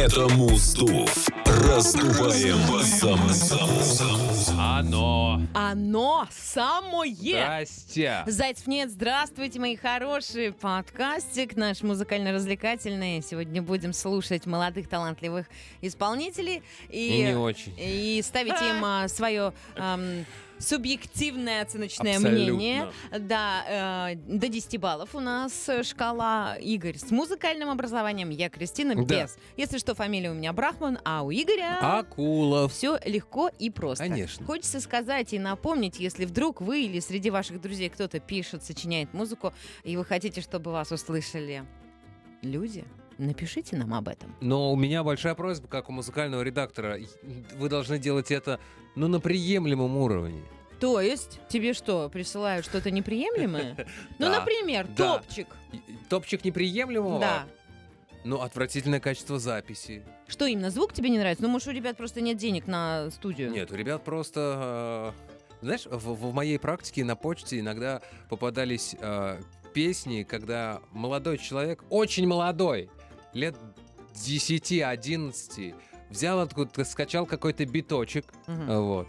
Это Муздув. Раздуваем саму. Оно. Оно самое. Здрасте. Зайцев нет, здравствуйте, мои хорошие. Подкастик наш музыкально-развлекательный. Сегодня будем слушать молодых талантливых исполнителей и, И не очень. и ставить им а, свое ам, субъективное оценочное Абсолютно. мнение. Да, э, до 10 баллов у нас шкала. Игорь с музыкальным образованием, я Кристина Да. без. Если что, фамилия у меня Брахман, а у Игоря... Акулов. Все легко и просто. Конечно. Хочется сказать и напомнить, если вдруг вы или среди ваших друзей кто-то пишет, сочиняет музыку, и вы хотите, чтобы вас услышали люди, напишите нам об этом. Но у меня большая просьба, как у музыкального редактора. Вы должны делать это, ну, на приемлемом уровне. То есть, тебе что, присылают что-то неприемлемое? Ну, например, топчик. Топчик неприемлемого? Да. Ну, отвратительное качество записи. Что именно, звук тебе не нравится? Ну, может, у ребят просто нет денег на студию? Нет, у ребят просто... э, Знаешь, в, в моей практике на почте иногда попадались э, песни, когда молодой человек, очень молодой, лет 10-11, взял откуда скачал какой-то биточек, э, вот,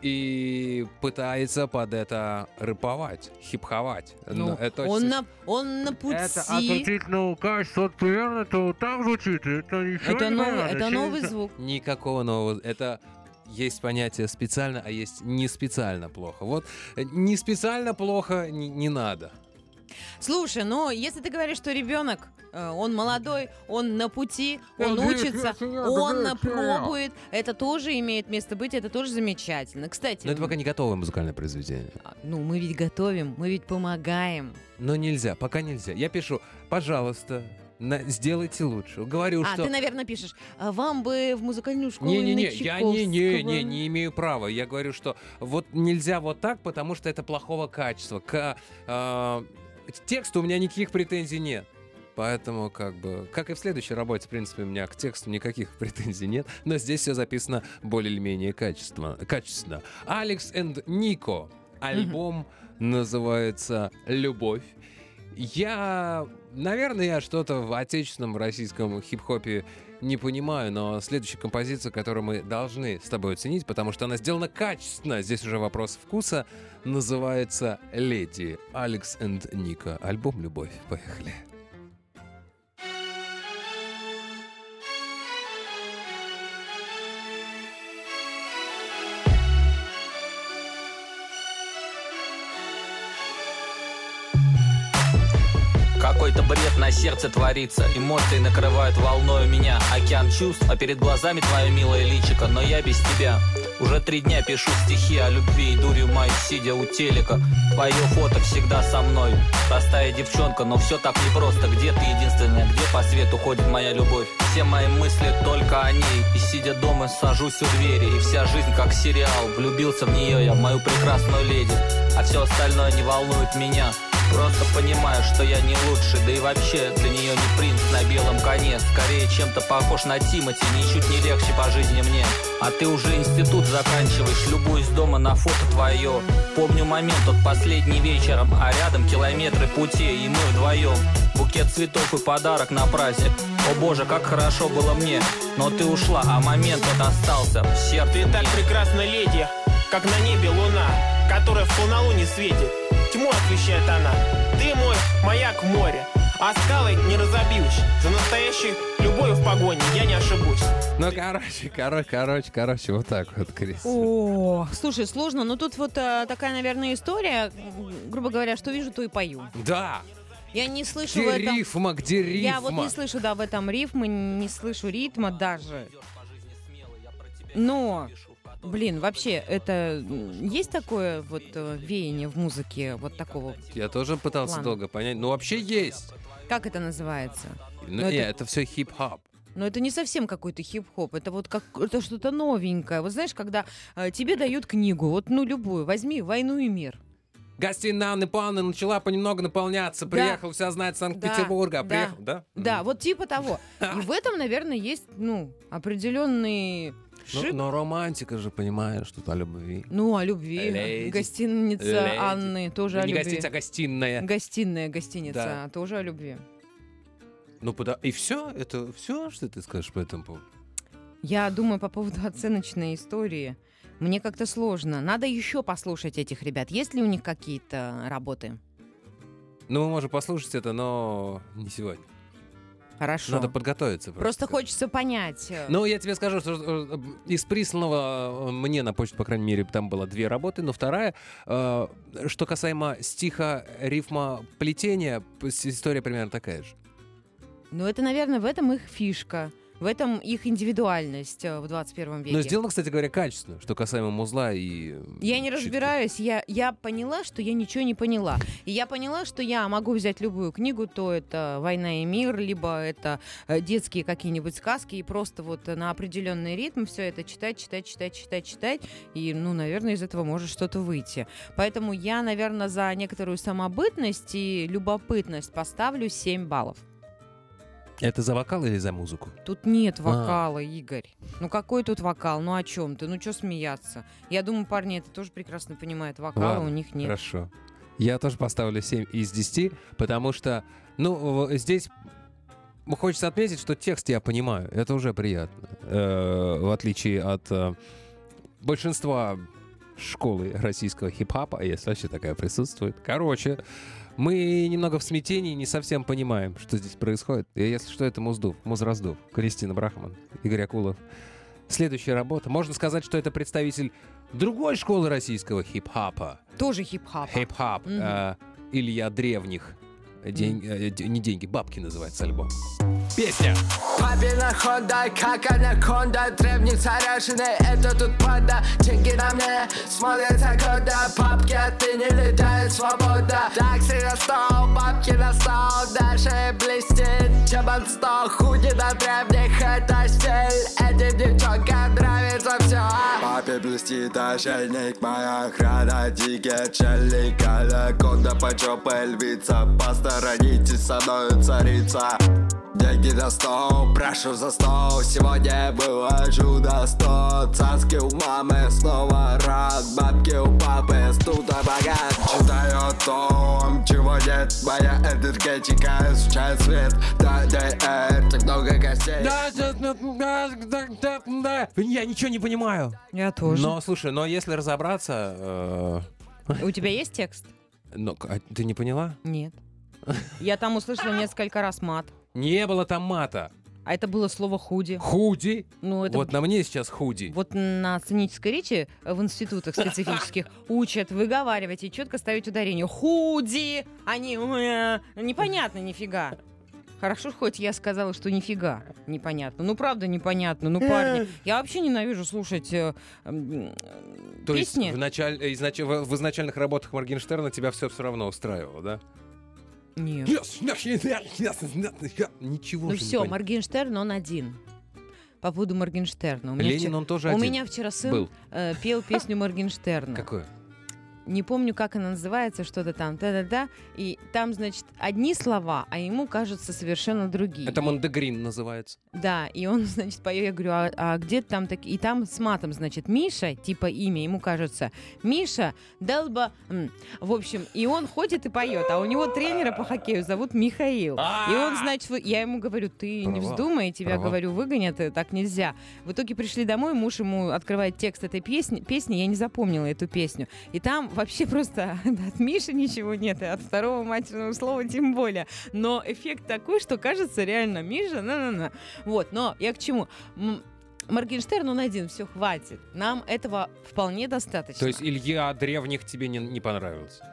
и пытается под это рэповать, хипховать. Ну, это он, очень- на, он на пути. Это отвратительного качества, вот примерно это так звучит, это ничего Это, не новый, понятно, это новый это? звук. Никакого нового. Это есть понятие специально, а есть не специально плохо. Вот э, не специально плохо не, не надо. Слушай, ну если ты говоришь, что ребенок, э, он молодой, он на пути, он учится, он пробует, это тоже имеет место быть, это тоже замечательно. Кстати, Но это пока не готовое музыкальное произведение. а, ну мы ведь готовим, мы ведь помогаем. Но нельзя, пока нельзя. Я пишу, пожалуйста, на- сделайте лучше. Говорю, а, что... ты, наверное, пишешь, «А вам бы в музыкальную школу Не-не-не, я не, не, не, Чайковского». не имею права. Я говорю, что вот нельзя вот так, потому что это плохого качества. К э, тексту у меня никаких претензий нет. Поэтому, как бы, как и в следующей работе, в принципе, у меня к тексту никаких претензий нет. Но здесь все записано более или менее качественно. качественно. Алекс энд Нико. Альбом называется «Любовь». Я, наверное, я что-то в отечественном российском хип-хопе не понимаю, но следующая композиция, которую мы должны с тобой оценить, потому что она сделана качественно, здесь уже вопрос вкуса, называется «Леди». Алекс энд Ника. Альбом «Любовь». Поехали. Какой-то сердце творится. Эмоции накрывают волною меня. Океан чувств, а перед глазами твое милое личико. Но я без тебя. Уже три дня пишу стихи о любви И дурью мою, сидя у телека. Твое фото всегда со мной. Простая девчонка, но все так непросто. Где ты единственная, где по свету ходит моя любовь? Все мои мысли только о ней. И сидя дома сажусь у двери. И вся жизнь как сериал. Влюбился в нее я, в мою прекрасную леди. А все остальное не волнует меня Просто понимаю, что я не лучший Да и вообще для нее не принц на белом коне. Скорее чем-то похож на Тимати Ничуть не легче по жизни мне. А ты уже институт заканчиваешь Любуюсь дома на фото твое. Помню момент тот последний вечером А рядом километры пути И мы вдвоем. Букет цветов и подарок на праздник. О боже, как хорошо было мне. Но ты ушла, а момент вот остался В сердце Ты так прекрасна, леди, как на небе луна, которая в полнолуние светит. Тьму освещает она. Ты мой маяк в море, а скалы не разобьюсь. За настоящей любовью в погоне я не ошибусь. Ну, короче, короче, короче, короче, вот так вот, Крис. О, слушай, сложно, но тут вот э, такая, наверное, история, грубо говоря, что вижу, то и пою. Да, Я не слышу в где этом... рифма, где рифма? Я вот не слышу, да, в этом рифмы, не слышу ритма даже. Но, блин, вообще, это есть такое вот э, веяние в музыке вот такого? Я тоже пытался Ладно. долго понять. Ну, вообще есть. Как это называется? Ну, Ну, не, это- это все хип-хоп. Но это не совсем какой-то хип-хоп, это вот как это что-то новенькое. Вот знаешь, когда э, тебе дают книгу, вот ну любую, возьми «Войну и мир». Гостиная Павловны начала понемногу наполняться. Да. Приехал, вся знает Санкт-Петербурга. Да, Приехал, да? Да, вот типа того. И в этом, наверное, есть, ну, определенный Шип. но романтика же, понимаешь, тут о любви. Ну, о любви. Леди. Гостиница Леди. Анны тоже о не любви. гостиница, а гостиная. Гостиная гостиница Да. тоже о любви. Ну, пода... и все? Это все, что ты скажешь по этому поводу? Я думаю по поводу оценочной истории. Мне как-то сложно. Надо еще послушать этих ребят. Есть ли у них какие-то работы? Ну, мы можем послушать это, но не сегодня. Хорошо. Надо подготовиться. Просто хочется понять. э, Ну, я тебе скажу, что э, из присланного э, мне на почту, по крайней мере, там было две работы, но вторая, э, что касаемо стиха, рифма, плетения, история примерно такая же. Ну, это, наверное, в этом их фишка. В этом их индивидуальность э, в 21 веке. Но сделано, кстати говоря, качественно, что касаемо музла и... Я не разбираюсь, я, я поняла, что я ничего не поняла. И я поняла, что я могу взять любую книгу, то это «Война и мир», либо это э, детские какие-нибудь сказки, и просто вот на определенный ритм все это читать, читать, читать, читать, читать, и, ну, наверное, из этого может что-то выйти. Поэтому я, наверное, за некоторую самобытность и любопытность поставлю 7 баллов. Это за вокал или за музыку? Тут нет А. вокала, Игорь. Ну какой тут вокал? Ну о чем ты? Ну что смеяться? Я думаю, парни это тоже прекрасно понимают. Вокала Ладно, у них нет. Хорошо. Я тоже поставлю 7 из 10, потому что, ну, здесь хочется отметить, что текст я понимаю. Это уже приятно. Э, в отличие от э, большинства школы российского хип-хопа, если вообще такая присутствует. Короче, мы немного в смятении, не совсем понимаем, что здесь происходит. И если что, это Муздув, Музраздув, Кристина Брахман, Игорь Акулов. Следующая работа. Можно сказать, что это представитель другой школы российского хип-хопа. Тоже хип-хап. Хип-хап. Мгм. э, Илья Древних. День- э, не деньги, бабки называется альбом. Песня. Папина Хонда, как анаконда Древний царяшины, это тут панда Деньги на мне смотрятся года Папки, а ты не летает свобода Такси на стол, Блестит ошейник, моя охрана Дикие челли, анаконда по жопе львица Посторонитесь, со мною царица. Деньги на стол, прошу за стол Сегодня было чудо сто. Цаски у мамы, снова рад Бабки у папы, студа богат Читаю о том, чего нет Моя энергетика изучает свет. Да, да, э, так много гостей. Я ничего не понимаю. Я тоже. Но, слушай, но если разобраться... У тебя есть текст? э, ну, а ты не поняла? Нет. Я там услышала несколько раз мат. Не было там мата. А это было слово худи. Худи. Ну, это Вот на мне сейчас худи. Вот на сценической речи в институтах специфических учат выговаривать и четко ставить ударение. Худи! Они «э», непонятно нифига. Хорошо, хоть я сказала, что нифига непонятно. Ну, правда, непонятно. Ну, парни, я вообще ненавижу слушать э, м, То есть песни. в, началь- э, изнач- в- в изначальных работах Моргенштерна тебя все все равно устраивало, да? Нет. Ничего Ну же не все, понятно. Моргенштерн, он один. По поводу Моргенштерна. У меня, Ленин, вчера, он тоже у один меня вчера сын был. э, пел песню Моргенштерна. Какой? Не помню, как она называется, что-то там, да-да-да, и там, значит, одни слова, а ему кажутся совершенно другие. Это Мондегрин называется. Да, и он, значит, поет, я говорю, а, а где там так... И там с матом, значит, Миша, типа имя, ему кажется, Миша, долба... м. В общем, и он ходит и поет, а у него тренера по хоккею зовут Михаил. И он, значит, я ему говорю, ты не вздумай, тебя, права. говорю, выгонят, э, так нельзя. В итоге пришли домой, муж ему открывает текст этой песни, песни, я не запомнила эту песню. И там вообще просто от Миши ничего нет, и от второго матерного слова тем более. Но эффект такой, что кажется реально Миша, на-на-на. Вот, но я к чему? Моргенштерн, он один, все, хватит. Нам этого вполне достаточно. То есть Илья Древних тебе не, не понравился?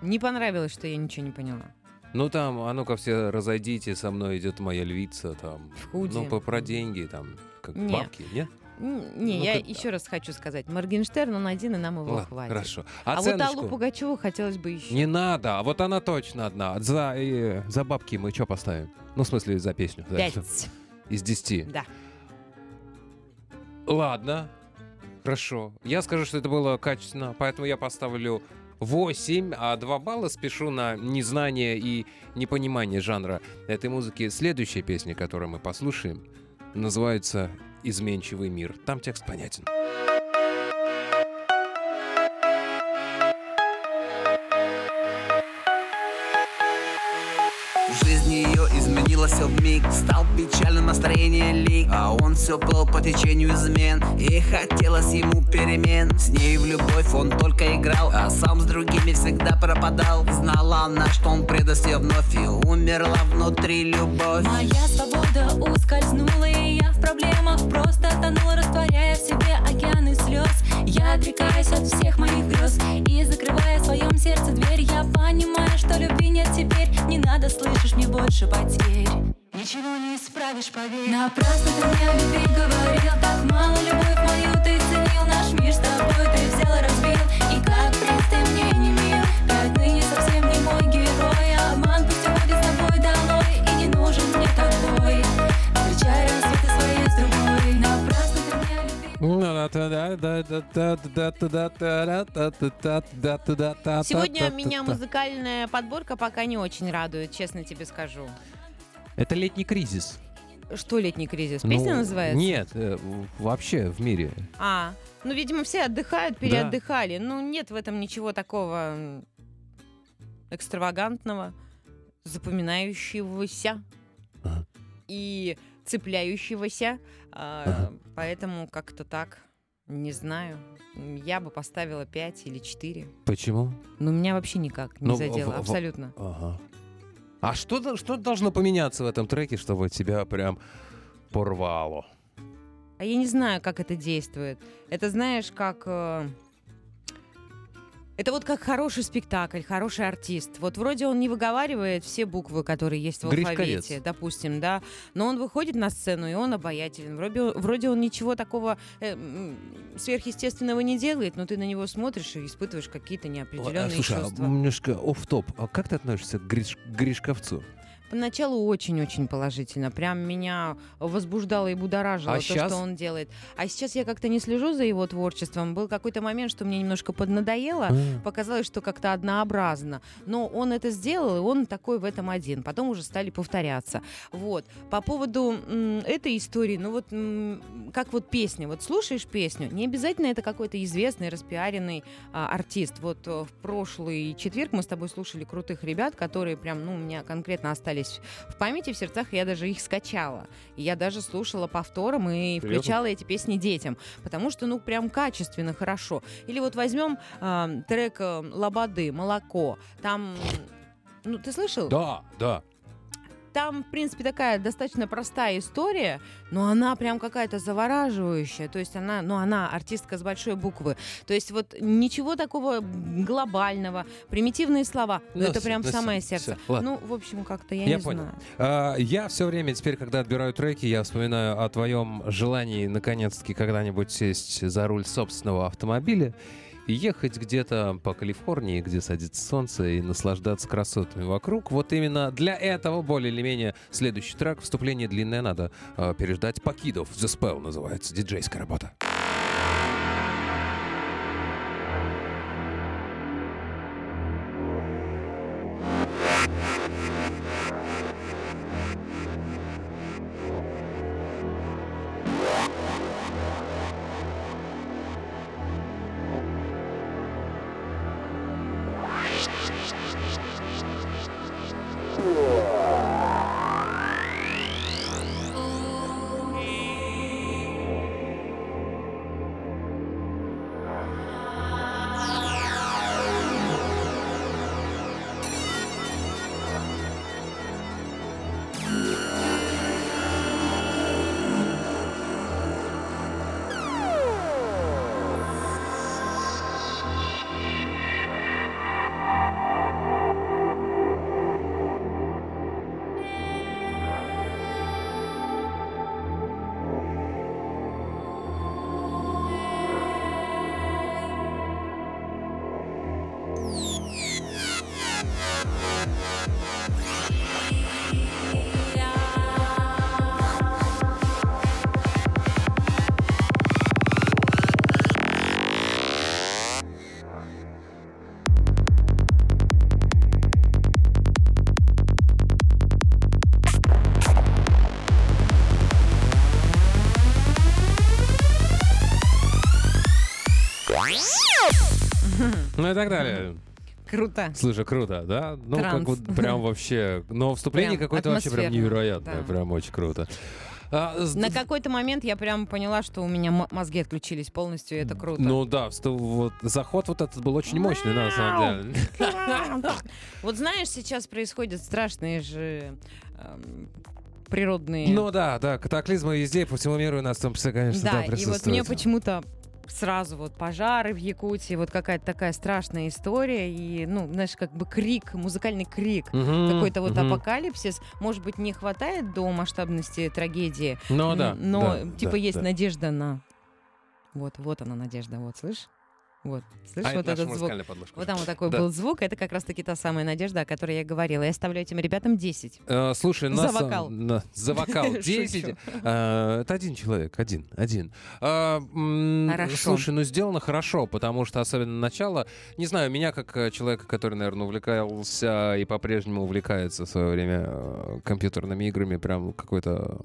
Не понравилось, что я ничего не поняла. Ну там, а ну-ка все разойдите, со мной идет моя львица, там. В худи. Ну, по, про деньги, там, как Не. бабки, нет? Не, Ну, я как- еще раз хочу сказать. Моргенштерн, он один, и нам его Ладно, хватит. хорошо. А вот Оценочку. Аллу Пугачеву хотелось бы еще. Не надо, а вот она точно одна. За, э, за бабки мы что поставим? Ну, в смысле, за песню. да, Пять. всё. Из десяти. Да. Ладно, хорошо. Я скажу, что это было качественно, поэтому я поставлю 8, а 2 балла спешу на незнание и непонимание жанра этой музыки. Следующая песня, которую мы послушаем, называется «Изменчивый мир». Там текст понятен. Жизнь изменилось все в миг. Стал печальным настроение лик. А он все плыл по течению измен. И хотелось ему перемен. С ней в любовь он только играл А сам с другими всегда пропадал. Знала она, что он предаст ее вновь. И умерла внутри любовь. Моя свобода ускользнула, и я в проблемах. Просто тонула, растворяя в себе океаны слез. Я отрекаюсь от всех моих грез и закрывая в своем сердце дверь, я понимаю, что любви нет теперь. Не надо, слышишь, мне больше потерь. Ничего не исправишь, поверь. Напрасно ты мне о любви говорил. Так мало любовь мою ты ценил. Наш мир с тобой ты взял и разбил. И как ты мне не мил Сегодня меня музыкальная подборка пока не очень радует, честно тебе скажу. Это летний кризис. Что летний кризис? Песня Ну, называется? Нет, вообще в мире. А, ну, видимо, все отдыхают, переотдыхали. Ну, нет в этом ничего такого экстравагантного, запоминающегося Ага. и цепляющегося. А, Поэтому как-то так, не знаю. Я бы поставила 5 или 4. Почему? Но меня вообще никак не Ну, задело, в- в- абсолютно. Ага. А что, что должно поменяться в этом треке, чтобы тебя прям порвало? А я не знаю, как это действует. Это знаешь, как... Это вот как хороший спектакль, хороший артист. Вот вроде он не выговаривает все буквы, которые есть в Гришковец. алфавите, допустим, да, но он выходит на сцену, и он обаятелен. Вроде, вроде он ничего такого э, сверхъестественного не делает, но ты на него смотришь и испытываешь какие-то А, неопределенные Слушай, а чувства. немножко оф топ А как ты относишься к Гриш- Гришковцу? Поначалу очень-очень положительно. Прям меня возбуждало и будоражило А то, щас? что он делает. А сейчас я как-то не слежу за его творчеством. Был какой-то момент, что мне немножко поднадоело. А. Показалось, что как-то однообразно. Но он это сделал, и он такой в этом один. Потом уже стали повторяться. Вот. По поводу этой истории, ну вот как вот песня. Вот слушаешь песню, не обязательно это какой-то известный, распиаренный а, артист. Вот э, в прошлый четверг мы с тобой слушали крутых ребят, которые прям, ну, у меня конкретно остались в памяти, в сердцах, и я даже их скачала. И я даже слушала повтором и Серьезно? включала эти песни детям, потому что, ну, прям качественно, хорошо. Или вот возьмем а, трек э, Лободы, Молоко. Там, ну, ты слышал? Да, да. Там, в принципе, такая достаточно простая история, но она прям какая-то завораживающая. То есть она, ну, она артистка с большой буквы. То есть вот ничего такого глобального, примитивные слова. Но Ну, это прям ну, самое сердце. всё, ладно. ну, в общем, как-то я, Я не понял. знаю. А, я все время теперь, когда отбираю треки, я вспоминаю о твоем желании наконец-таки когда-нибудь сесть за руль собственного автомобиля ехать где-то по Калифорнии, где садится солнце, и наслаждаться красотами вокруг. Вот именно для этого, более или менее, следующий трек, вступление длинное, надо э, переждать. Покидов, The Spell называется, диджейская работа. Ну и так далее. Круто. Слушай, круто, да? Ну, как Транс. вот прям вообще... Но вступление какое-то вообще прям невероятное, да. прям очень круто. А, На какой-то момент я прям поняла, что у меня мозги отключились полностью, и это круто. Ну да, вот, заход вот этот был очень мощный, на самом деле. Вот знаешь, сейчас происходят страшные же эм, природные... Ну да, да, катаклизмы везде, по всему миру у нас числе, конечно, да, да, и вот мне почему-то сразу вот пожары в Якутии, вот какая-то такая страшная история, и, ну, знаешь, как бы крик, музыкальный крик, Мгм, какой-то вот мгм. апокалипсис. Может быть, не хватает до масштабности трагедии, Ну н- да. но да, типа да, есть да. надежда на... Вот, вот она надежда, вот, слышь? Вот, слышишь, А вот это этот звук? подложка. Вот там вот такой Да. был звук, это как раз-таки та самая надежда, о которой я говорила. Я оставляю этим ребятам 10. Э, слушай, За нас, э, вокал. на- за вокал Шучу. 10. э, это один человек, один, один. А, м, Хорошо. Слушай, ну сделано хорошо, потому что особенно начало, не знаю, меня как э, человека, который, наверное, увлекался и по-прежнему увлекается в свое время э, компьютерными играми, прям какой-то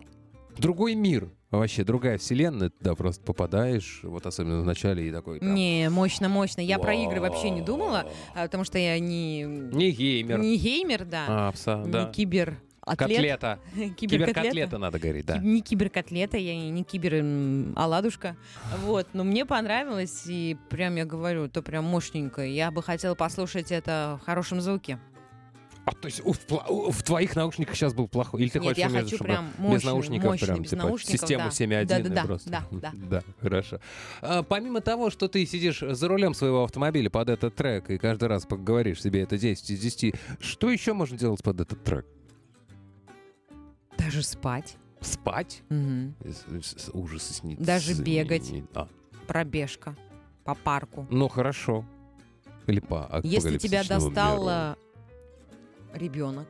другой мир. Вообще, другая вселенная, туда просто попадаешь, вот особенно в начале, и такой... прям, Не, мощно, мощно. Я про игры вообще не думала, а, потому что я не, Не геймер. не геймер, да, А, пса, не да. кибер Котлета. Киберкотлета. Киберкотлета надо говорить, да. Не киберкотлета, я и не кибер оладушка. Вот, но мне понравилось, и прям я говорю, то прям мощненько. Я бы хотела послушать это в хорошем звуке. А то есть в, в твоих наушниках сейчас был плохой? Или ты Нет, хочешь я хочу чтобы прям без мощный, наушников мощный, прям без типа наушников, система да. 7.1 Да-да-да, просто? да, да. да, хорошо. А, помимо того, что ты сидишь за рулем своего автомобиля под этот трек и каждый раз говоришь себе это 10 из 10, что еще можно делать под этот трек? Даже спать. Спать? Мгм. С- с- Ужасы снится. Даже бегать. А, Пробежка по парку. Ну, хорошо. Или по Если тебя апокалипсичному достал миру. э, ребенок,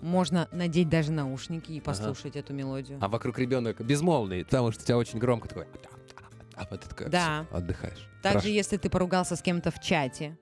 можно надеть даже наушники и послушать эту мелодию. А вокруг ребенок безмолвный, потому что у тебя очень громко такой... А вот ты Да. отдыхаешь. Также, Хорошо. если ты поругался с кем-то в чате,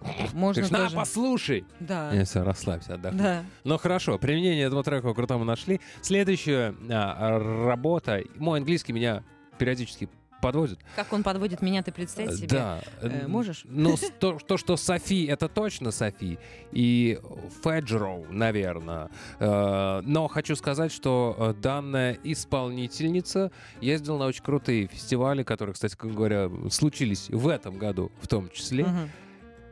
Ты можно на, тоже... послушай! Да. Не, все, расслабься, отдохни. Да. Ну хорошо, применение этого трека крутому нашли. Следующая а, работа. Мой английский меня периодически подводит. Как он подводит меня, ты представь себе? Да. Э, можешь? Ну, то, то, что Софи, это точно Софи. И Феджроу, наверное. Э, Но хочу сказать, что э, данная исполнительница ездила на очень крутые фестивали, которые, кстати говоря, случились в этом году в том числе. Мгм.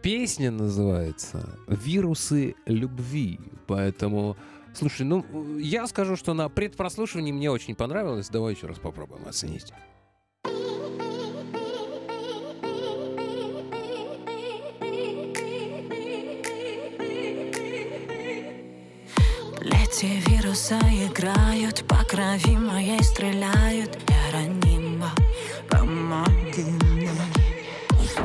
Песня называется «Вирусы любви». Поэтому, слушай, ну, я скажу, что на предпрослушивании мне очень понравилось. Давай еще раз попробуем оценить. Эти вируса играют, по крови моей стреляют. Я ранима, помоги мне.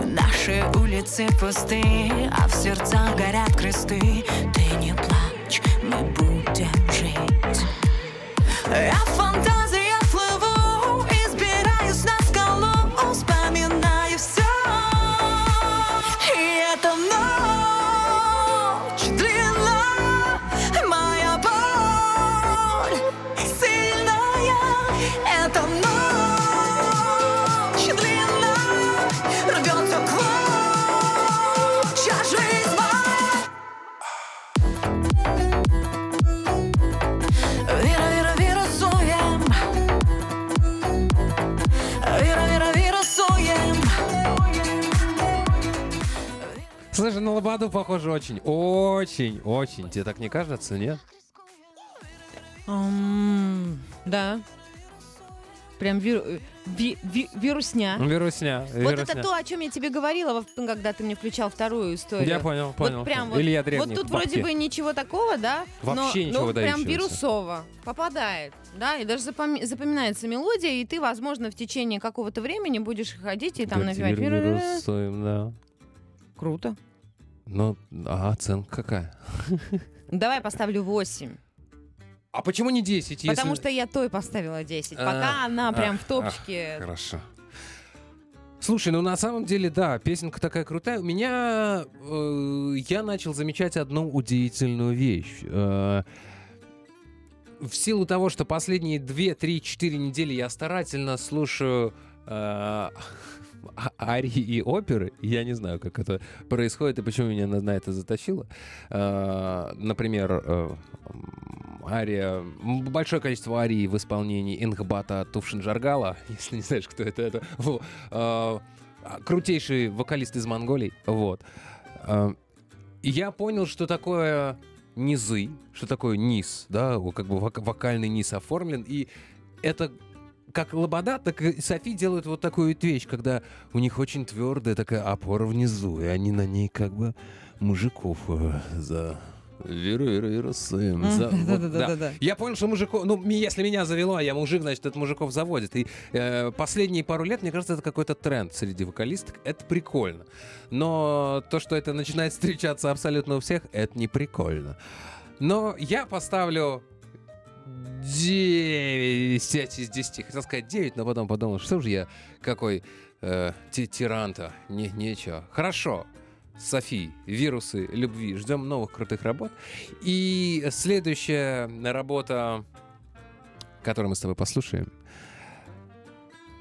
Наши улицы пусты, а в сердцах горят кресты очень, очень, очень. Тебе так не кажется, нет? Да. Прям виру- э, ви- ви- вирусня. Вирусня. Вот вирусня. это то, о чем я тебе говорила, во- когда ты мне включал вторую историю. Я понял, понял. Вот прям понял. вот, Или я вот древний тут в бабке. вроде бы ничего такого, да? но, Вообще ничего но прям вирусово попадает, да, и даже запоми- запоминается мелодия, и ты, возможно, в течение какого-то времени будешь ходить и там Говорите, напевать. вир- «Вир- вирусуем, да. Круто. Ну, а оценка какая? Давай поставлю 8. А почему не 10? если- Потому что я той поставила 10. А, Пока она прям ах, в топчике. Хорошо. Слушай, ну на самом деле, да, песенка такая крутая. У меня э, я начал замечать одну удивительную вещь. Э, в силу того, что последние 2, 3, 4 недели я старательно слушаю э, а- арии и оперы. Я не знаю, как это происходит и почему меня на, это затащило. А, например, э, ария, большое количество арий в исполнении Ингбата Тувшинджаргала, если не знаешь, кто это, это а, а, крутейший вокалист из Монголии. Вот. А, я понял, что такое низы, что такое низ, да, как бы вок- вокальный низ оформлен, и это как Лобода, так и Софи делают вот такую вещь, когда у них очень твердая такая опора внизу, и они на ней как бы мужиков э, за... Веру, веру, веру, сын. за- вот, да. Да-да-да-да. Я понял, что мужиков... Ну, если меня завело, а я мужик, значит, это мужиков заводит. И э, последние пару лет, мне кажется, это какой-то тренд среди вокалисток. Это прикольно. Но то, что это начинает встречаться абсолютно у всех, это не прикольно. Но я поставлю 9 из 10. Хотел сказать 9, но потом подумал, что же я какой э, ти- тиран-то. Не, нечего. Хорошо. Софи, вирусы любви. Ждем новых крутых работ. И следующая работа, которую мы с тобой послушаем.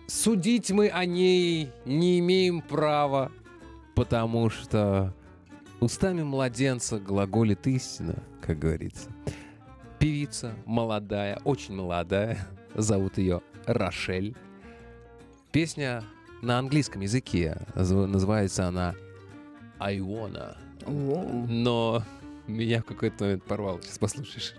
Судить мы о ней не имеем права, потому что устами младенца глаголит истина, как говорится. Певица молодая, очень молодая, зовут ее Рошель. Песня на английском языке, называется она I wanna. Но меня в какой-то момент порвало. Сейчас послушаешь.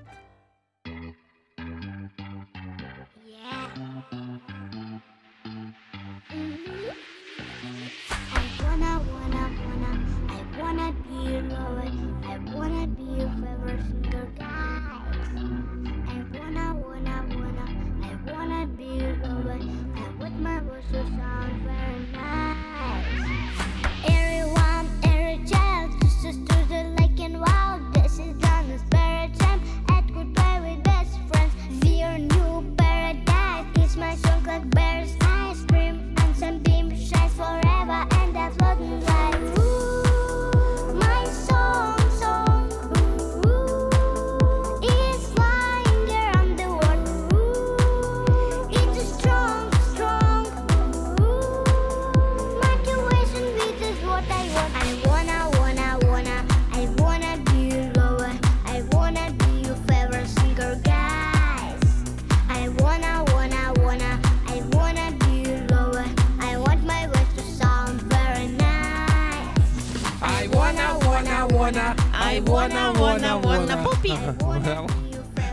Wanna, I wanna, wanna, wanna. Пупи.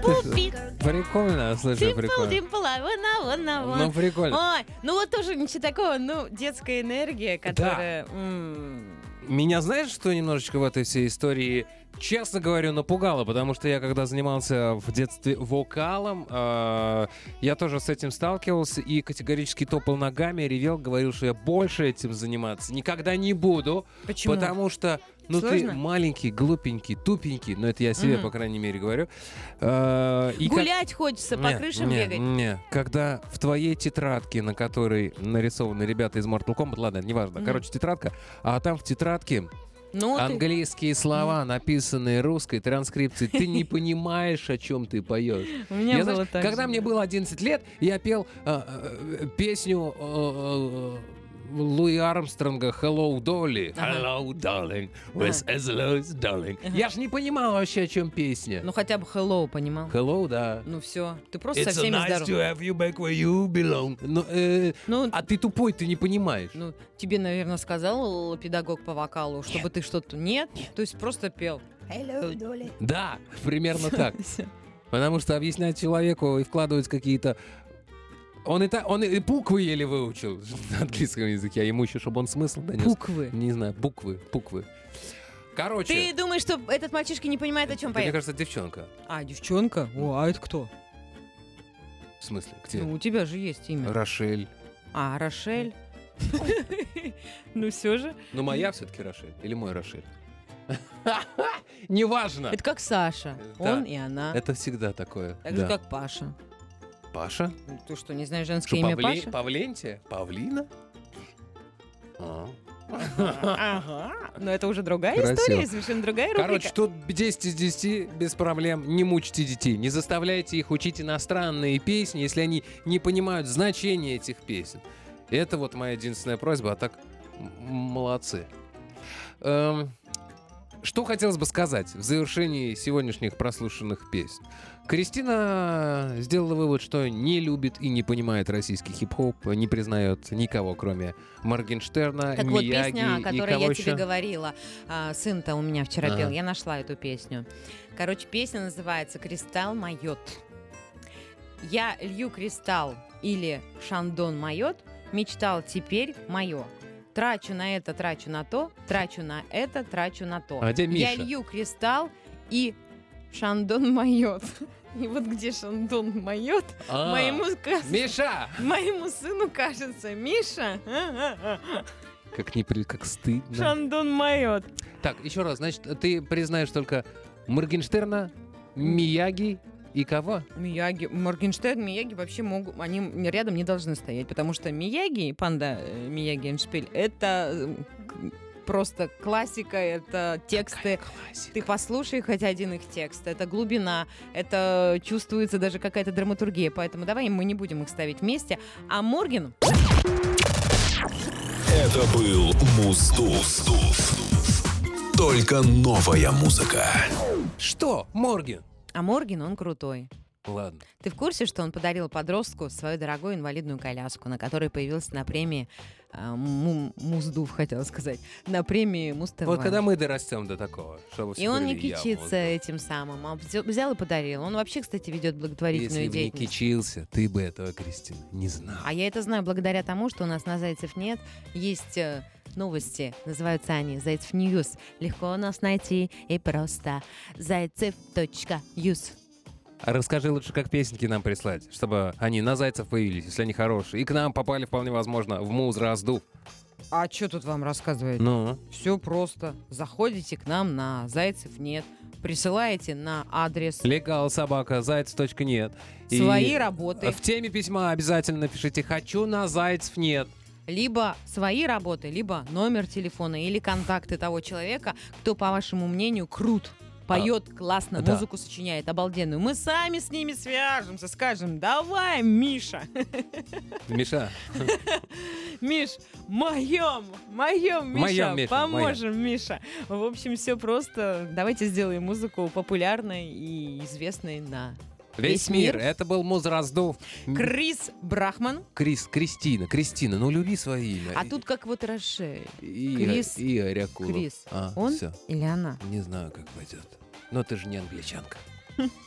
Пупи. Прикольно, слушай, Димпл, прикольно. димпл, а wanna, wanna, wanna. Ну, прикольно. Ой, ну вот тоже ничего такого, ну, детская энергия, которая... м, Меня знаешь, что немножечко в этой всей истории, честно говорю, напугало, потому что я когда занимался в детстве вокалом, э, я тоже с этим сталкивался и категорически топал ногами, ревел, говорил, что я больше этим заниматься никогда не буду, Почему? потому что ну ты Сложно? маленький, глупенький, тупенький, но это я себе, Мгм. по крайней мере, говорю. Э, и как- Гулять хочется, по не, крышам не, бегать. Не, когда в твоей тетрадке, на которой нарисованы ребята из Mortal Kombat, ладно, неважно, Мгм. короче, тетрадка, а там в тетрадке Ну, ты- английские слова, написанные русской транскрипцией, ты не понимаешь, о чем ты поешь. У меня Я, было знаешь, так когда же, мне да. было 11 лет, я пел э, э, песню э, Луи Армстронга «Hello, Dolly». «Hello, darling, where's Ezra's darling». Я ж не понимал вообще, о чем песня. Ну, хотя бы hello, понимал? «Hello», да. Ну, все, ты просто It's со всеми nice здоров. to have you back where you belong. Ну, э, Ну, а ты тупой, ты не понимаешь. ну, тебе, наверное, сказал педагог по вокалу, чтобы ты что-то... Нет? То есть просто пел. Hello, Dolly. Да, примерно так. Потому что объяснять человеку и вкладывать какие-то... Он и, та... он и буквы еле выучил на английском языке, а ему еще, чтобы он смысл донес. Буквы. Не знаю, буквы, буквы. Короче, Ты думаешь, что этот мальчишка не понимает, о чем это, мне поет? кажется, девчонка. А, девчонка? О, а это кто? В смысле, где? Ну, у тебя же есть имя. Рошель. А, Рошель. Ну, все же. Ну, моя все-таки Рошель. Или мой Рошель. Неважно. Это как Саша. Да. Он и она. Это всегда такое. Так же, как Паша. Паша? Ты что, не знаешь женское Что, имя Павле- Паша? Павлентия? Павлина? А. Ага. Но это уже другая Красиво. история, совершенно другая рубрика. Короче, тут 10 из 10 без проблем. Не мучьте детей. Не заставляйте их учить иностранные песни, если они не понимают значения этих песен. Это вот моя единственная просьба, а так молодцы. Эм, что хотелось бы сказать в завершении сегодняшних прослушанных песен? Кристина сделала вывод, что не любит и не понимает российский хип-хоп, не признает никого, кроме Моргенштерна, Так вот, Мияги песня, о которой я еще? тебе говорила. а, Сын-то у меня вчера Ага. пел, я нашла эту песню. Короче, песня называется «Кристалл майот». Я лью кристалл или шандон майот, мечтал теперь мое. Трачу на это, трачу на то, трачу на это, трачу на то. А где Я Миша? лью кристалл и шандон майот. И вот где шандон майот, А, моему, Миша! моему сыну кажется, Миша, Как, не, при- как стыдно. шандон майот. Так, еще раз, значит, ты признаешь только Моргенштерна, Мияги и кого? Мияги, Моргенштерн, Мияги вообще могут, они рядом не должны стоять, потому что Мияги, панда э, Мияги Эншпиль, это э, просто классика, это тексты. Ты послушай хоть один их текст, это глубина, это чувствуется даже какая-то драматургия, поэтому давай мы не будем их ставить вместе. А Морген, Это был Музраздув. Только новая музыка. Что, Морген? А Морген, он крутой. Ладно. Ты в курсе, что он подарил подростку свою дорогую инвалидную коляску, на которой появился на премии а, Му- Музраздув, хотела сказать, на премии Муз-ТВ. Вот когда мы дорастем до такого, чтобы все И он не «Я кичится Музраздув». этим самым, а взя- взял и подарил. Он вообще, кстати, ведет благотворительную Если бы не деятельность. кичился, ты бы этого, Кристина, не знал. А я это знаю благодаря тому, что у нас на Зайцев.net. Есть э, новости, называются они Зайцев News. Легко нас найти и просто. Зайцев.news. А расскажи лучше, как песенки нам прислать, чтобы они на зайцев появились, если они хорошие. И к нам попали, вполне возможно, в Музраздув. А что тут вам рассказывать? Ну, Все просто. Заходите к нам на Зайцев нет. Присылаете на адрес легал собака, зайцев нет. И свои работы. В теме письма обязательно напишите «Хочу на зайцев нет». Либо свои работы, либо номер телефона или контакты того человека, кто, по вашему мнению, крут. Поет классно, да. музыку сочиняет обалденную. Мы сами с ними свяжемся, скажем, давай, Миша, Миша, Миш, моем, моем, Миша, Моем, Миша, поможем, Миша. В общем, все просто. Давайте сделаем музыку популярной и известной на весь, мир. Это был муз раздув. М, Крис Брахман, Крис, Кристина, Кристина, ну люби свое имя. а тут как вот Роше. Крис- Игорь Акулов. Крис. А, Он всё. или она? Не знаю, как пойдет. Но ты же не англичанка.